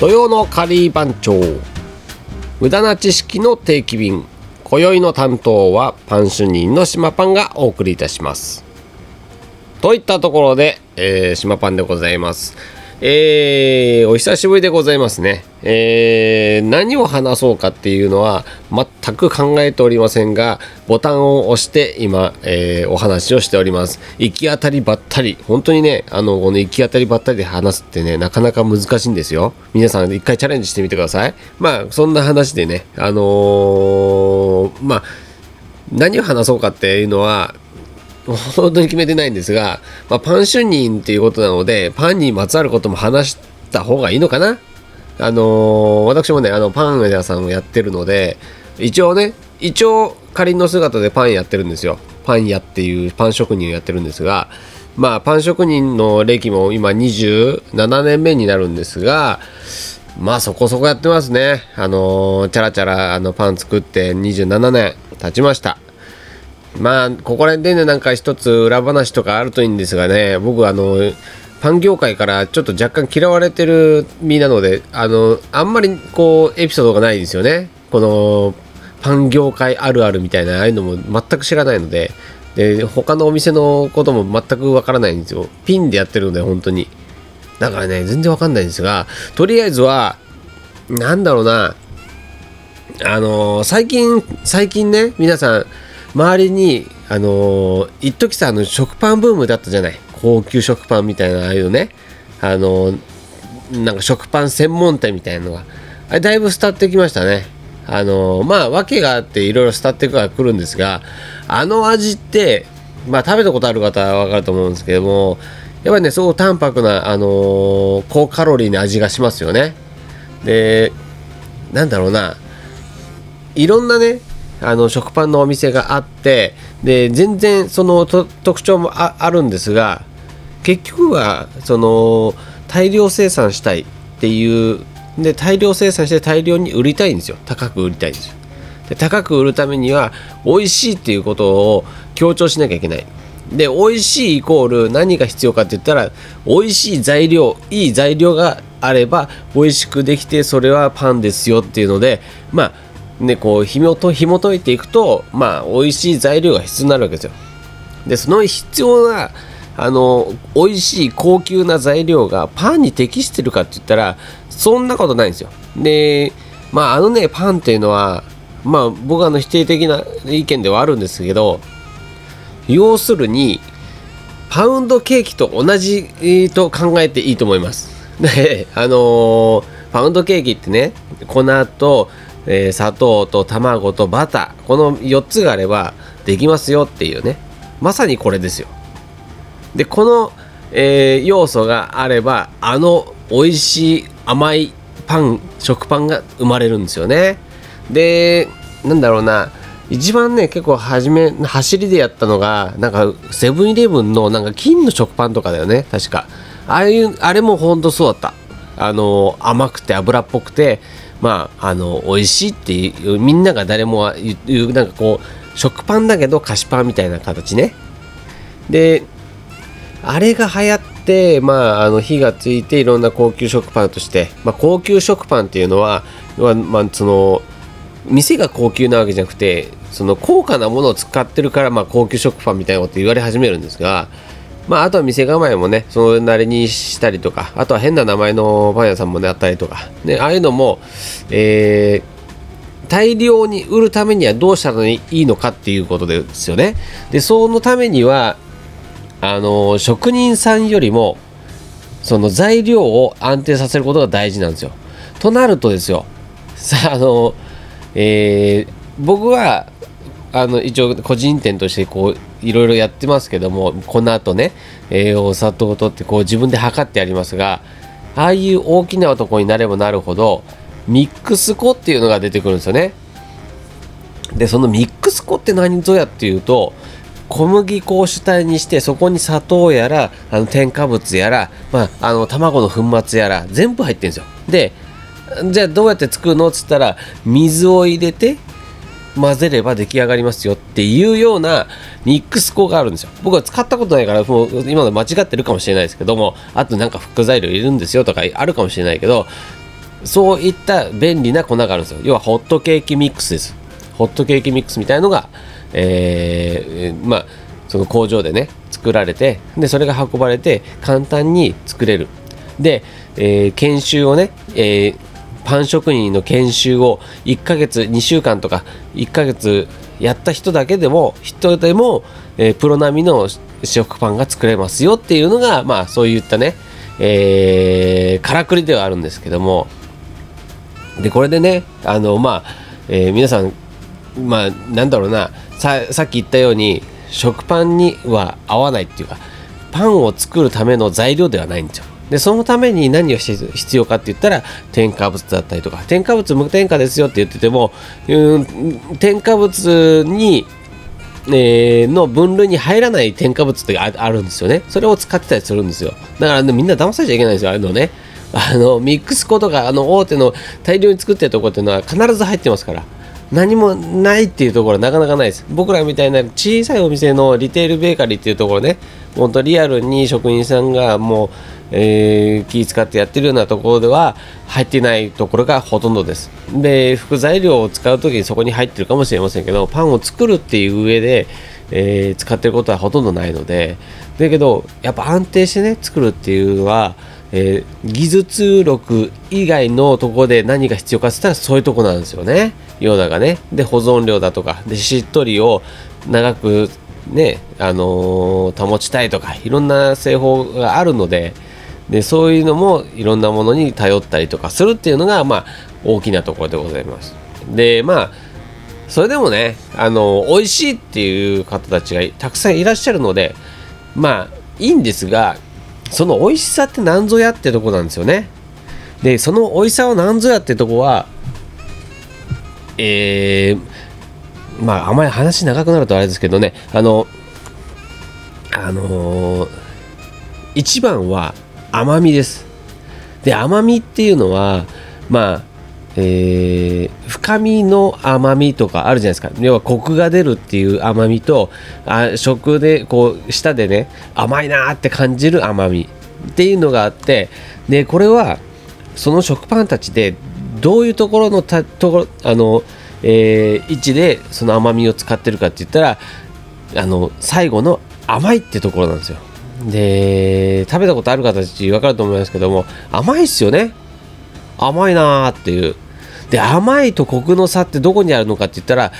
土曜のカリー番長無駄な知識の定期便今宵の担当はパン主任の島パンがお送りいたします。といったところで、えー、島パンでございます。えー、お久しぶりでございますね。えー、何を話そうかっていうのは全く考えておりませんが、ボタンを押して今、えー、お話をしております。行き当たりばったり、本当にね、あの、この行き当たりばったりで話すってね、なかなか難しいんですよ。皆さん一回チャレンジしてみてください。まあ、そんな話でね、あのー、まあ、何を話そうかっていうのは、本当に決めてないんですが、まあ、パン主任っていうことなので、パンにまつわることも話した方がいいのかな？あのー、私もね、あの、パン屋さんをやってるので、一応ね、一応、仮の姿でパンやってるんですよ。パン屋っていうパン職人をやってるんですが、まあ、パン職人の歴も今27年目になるんですが、まあそこそこやってますね。あのー、チャラチャラあのパン作って27年経ちました。まあここら辺でねなんか一つ裏話とかあるといいんですがね僕あのパン業界からちょっと若干嫌われてる身なのであのあんまりこうエピソードがないですよね。このパン業界あるあるみたいなああいうのも全く知らないのでで他のお店のことも全くわからないんですよ。ピンでやってるので本当に。だからね全然わかんないんですがとりあえずはなんだろうなあの最近最近ね皆さん周りにあのー、一時さあの食パンブームだったじゃない？高級食パンみたいなああいうね。あの、なんか食パン専門店みたいなのが。あれだいぶ廃ってきましたね。あの、まあ訳があっていろいろ廃ってくるんですがあの味ってまあ食べたことある方は分かると思うんですけどもやっぱりねすごく淡白な、あの高カロリーな味がしますよね。でなんだろうな。いろんなねあの食パンのお店があってで全然その特徴もあるんですが結局はその大量生産したいっていうで大量生産して大量に売りたいんですよ。高く売りたいんですよ。で高く売るためには美味しいっていうことを強調しなきゃいけない。で美味しいイコール何が必要かって言ったら美味しい材料いい材料があれば美味しくできてそれはパンですよっていうのでまあね、こう紐と紐解いていくと、まあ、美味しい材料が必要になるわけですよ。でその必要なあの美味しい高級な材料がパンに適してるかって言ったらそんなことないんですよ。でまああのねパンっていうのはまあ僕はの否定的な意見ではあるんですけど要するにパウンドケーキと同じと考えていいと思います。であのー、パウンドケーキってね粉とえー、砂糖と卵とバター。この4つがあればできますよっていうね。まさにこれですよ。でこの、えー、要素があればあの美味しい甘いパン食パンが生まれるんですよね。でなんだろうな。一番ね結構初め走りでやったのがなんかセブンイレブンのなんか金の食パンとかだよね。確か。ああいうあれもほんとそうだった。あの甘くて脂っぽくてまああの美味しいっていうみんなが誰も言うなんかこう食パンだけど菓子パンみたいな形ね。であれが流行ってまああの火がついていろんな高級食パンとして、まあ、高級食パンっていうのは、まあ、その店が高級なわけじゃなくてその高価なものを使ってるから、まあ、高級食パンみたいなこと言われ始めるんですがまあ、あとは店構えもねそれなりにしたりとかあとは変な名前のパン屋さんもねあったりとか、ね、ああいうのも、えー、大量に売るためにはどうしたらいいのかっていうことですよね。でそのためにはあの職人さんよりもその材料を安定させることが大事なんですよ。となるとですよ。さああの、えー、僕はあの一応個人店としてこういろいろやってますけども粉とね、えー、お砂糖とってこう自分で測ってありますがああいう大きな男になればなるほどミックス粉っていうのが出てくるんですよね。でそのミックス粉って何ぞやっていうと小麦粉を主体にしてそこに砂糖やらあの添加物やら、まあ、あの卵の粉末やら全部入ってるんですよ。でじゃあどうやって作るの？っつったら水を入れて混ぜれば出来上がりますよっていうようなミックス粉があるんですよ。僕は使ったことないからもう今の間違ってるかもしれないですけどもあとなんか副材料いるんですよとかあるかもしれないけどそういった便利な粉があるんですよ。要はホットケーキミックスです。ホットケーキミックスみたいのが、えー、まあその工場でね作られてでそれが運ばれて簡単に作れる。で、えー、研修をね、えー、パン職人の研修を1ヶ月2週間とか1ヶ月やった人だけでも人でも、えー、プロ並みの食パンが作れますよっていうのがまあそういったね、えー、からくりではあるんですけども。でこれでねあのまあ、えー、皆さんまあなんだろうなささっき言ったように食パンには合わないっていうかパンを作るための材料ではないんですよ。でそのために何が必要かって言ったら添加物だったりとか添加物無添加ですよって言っててもうん添加物にえー、の分類に入らない添加物ってあるんですよね。それを使ってたりするんですよ。だから、ね、みんな騙されちゃいけないんですよ、ああいうのね。あのミックス粉とかあの大手の大量に作ってるところっていうのは必ず入ってますから。何もないっていうところはなかなかないです。僕らみたいな小さいお店のリテールベーカリーっていうところね、本当リアルに職人さんがもうえー、気使ってやってるようなところでは入ってないところがほとんどですで副材料を使う時にそこに入ってるかもしれませんけどパンを作るっていう上で、えー、使ってることはほとんどないのでだけどやっぱ安定してね作るっていうのはえー、技術力以外のとこで何が必要かって言ったらそういうとこなんですよね。ヨーダがね。で、保存量だとか、で、しっとりを長くね、あのー、保ちたいとか、いろんな製法があるので、でそういうのもいろんなものに頼ったりとかするっていうのが、まあ、大きなところでございます。でまあそれでもねあの美味しいっていう方たちがたくさんいらっしゃるのでまあいいんですがその美味しさって何ぞやってとこなんですよね。でその美味しさは何ぞやってとこはえー、まああまり話長くなるとあれですけどねあのあのー、一番は甘みです。で甘みっていうのはまあえー、深みの甘みとかあるじゃないですか。要はコクが出るっていう甘みとあ食でこう舌でね甘いなって感じる甘みっていうのがあってでこれはその食パンたちでどういうところのたところあの、えー、位置でその甘みを使ってるかって言ったらあの最後の甘いってところなんですよ。で食べたことある方たち分かると思いますけども甘いっすよね。甘いなーっていう。で甘いとコクの差ってどこにあるのかって言ったら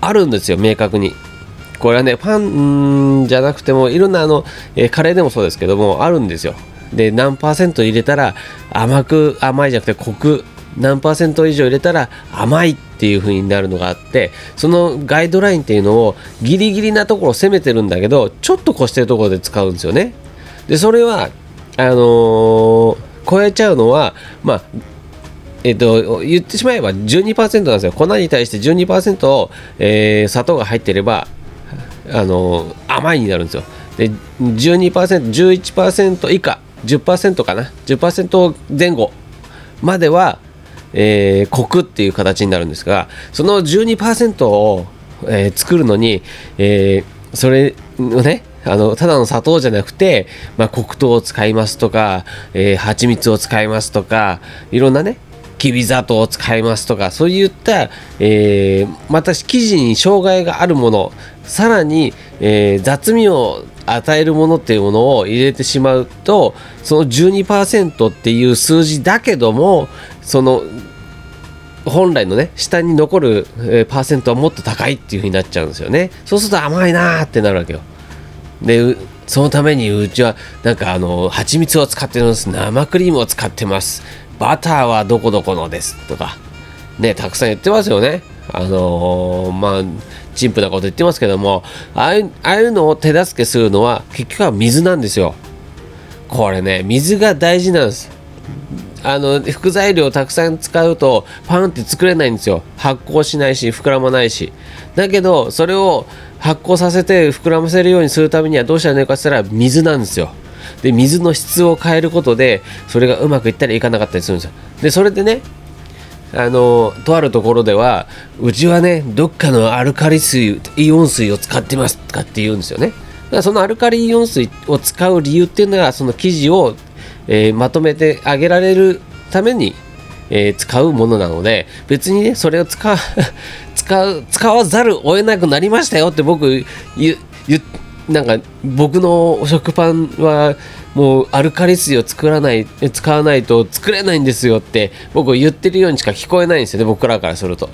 あるんですよ明確に。これはねパンじゃなくてもいろんなあの、え、カレーでもそうですけどもあるんですよ。で何パーセント入れたら甘く甘いじゃなくてコク。何パーセント以上入れたら甘いっていう風になるのがあってそのガイドラインっていうのをギリギリなところを攻めてるんだけどちょっと越してるところで使うんですよね。でそれはあのー、超えちゃうのはまあえっと、言ってしまえば12%なんですよ。粉に対して12%、えー、砂糖が入ってればあのー、甘いになるんですよ。で 12%11% 以下10%かな。10%前後まではえー、コクっていう形になるんですがその12%を、えー、作るのに、えー、それをねあのただの砂糖じゃなくて、まあ、黒糖を使いますとか、えー、蜂蜜を使いますとかいろんなねきび砂糖を使いますとかそういった、えー、また生地に障害があるものさらに、えー、雑味を与えるものっていうものを入れてしまうとその12%っていう数字だけどもその本来のね下に残る、えパーセントはもっと高いっていう風になっちゃうんですよね。そうすると甘いなーってなるわけよ。でそのためにうちはなんかあの蜂蜜を使ってます。生クリームを使ってます。バターはどこどこのです。とかねたくさん言ってますよね。あのーまあ陳腐なこと言ってますけどもああいうああいうのを手助けするのは結局は水なんですよ。これね水が大事なんです。あの副材料をたくさん使うとパンって作れないんですよ。発酵しないし膨らまないし。だけどそれを発酵させて膨らませるようにするためにはどうしたらいいかって言ったら水なんですよ。で水の質を変えることでそれがうまくいったりいかなかったりするんですよ。でそれでねあのとあるところではうちはねどっかのアルカリ水イオン水を使ってますとかって言うんですよね。だからそのアルカリイオン水を使う理由っていうのがその生地を、えーまとめてあげられるために、えー使うものなので別にねそれを使う 使う使わざるを得なくなりましたよって僕言言なんか僕の食パンはもうアルカリ水を作らない使わないと作れないんですよって僕言ってるようにしか聞こえないんですよね僕らからすると。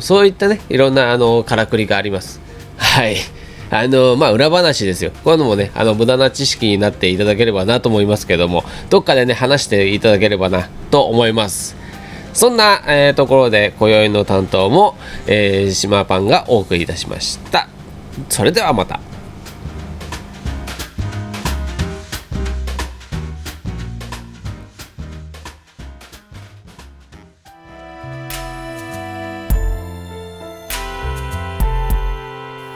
そういったねいろんなあのからくりがあります。はい。あのまあ裏話ですよ。こういうのもねあの無駄な知識になっていただければなと思いますけどもどっかでね話していただければなと思います。そんな、えーところで今宵の担当も、えー、島パンがお送りいたしました。それではまた。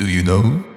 Do you know?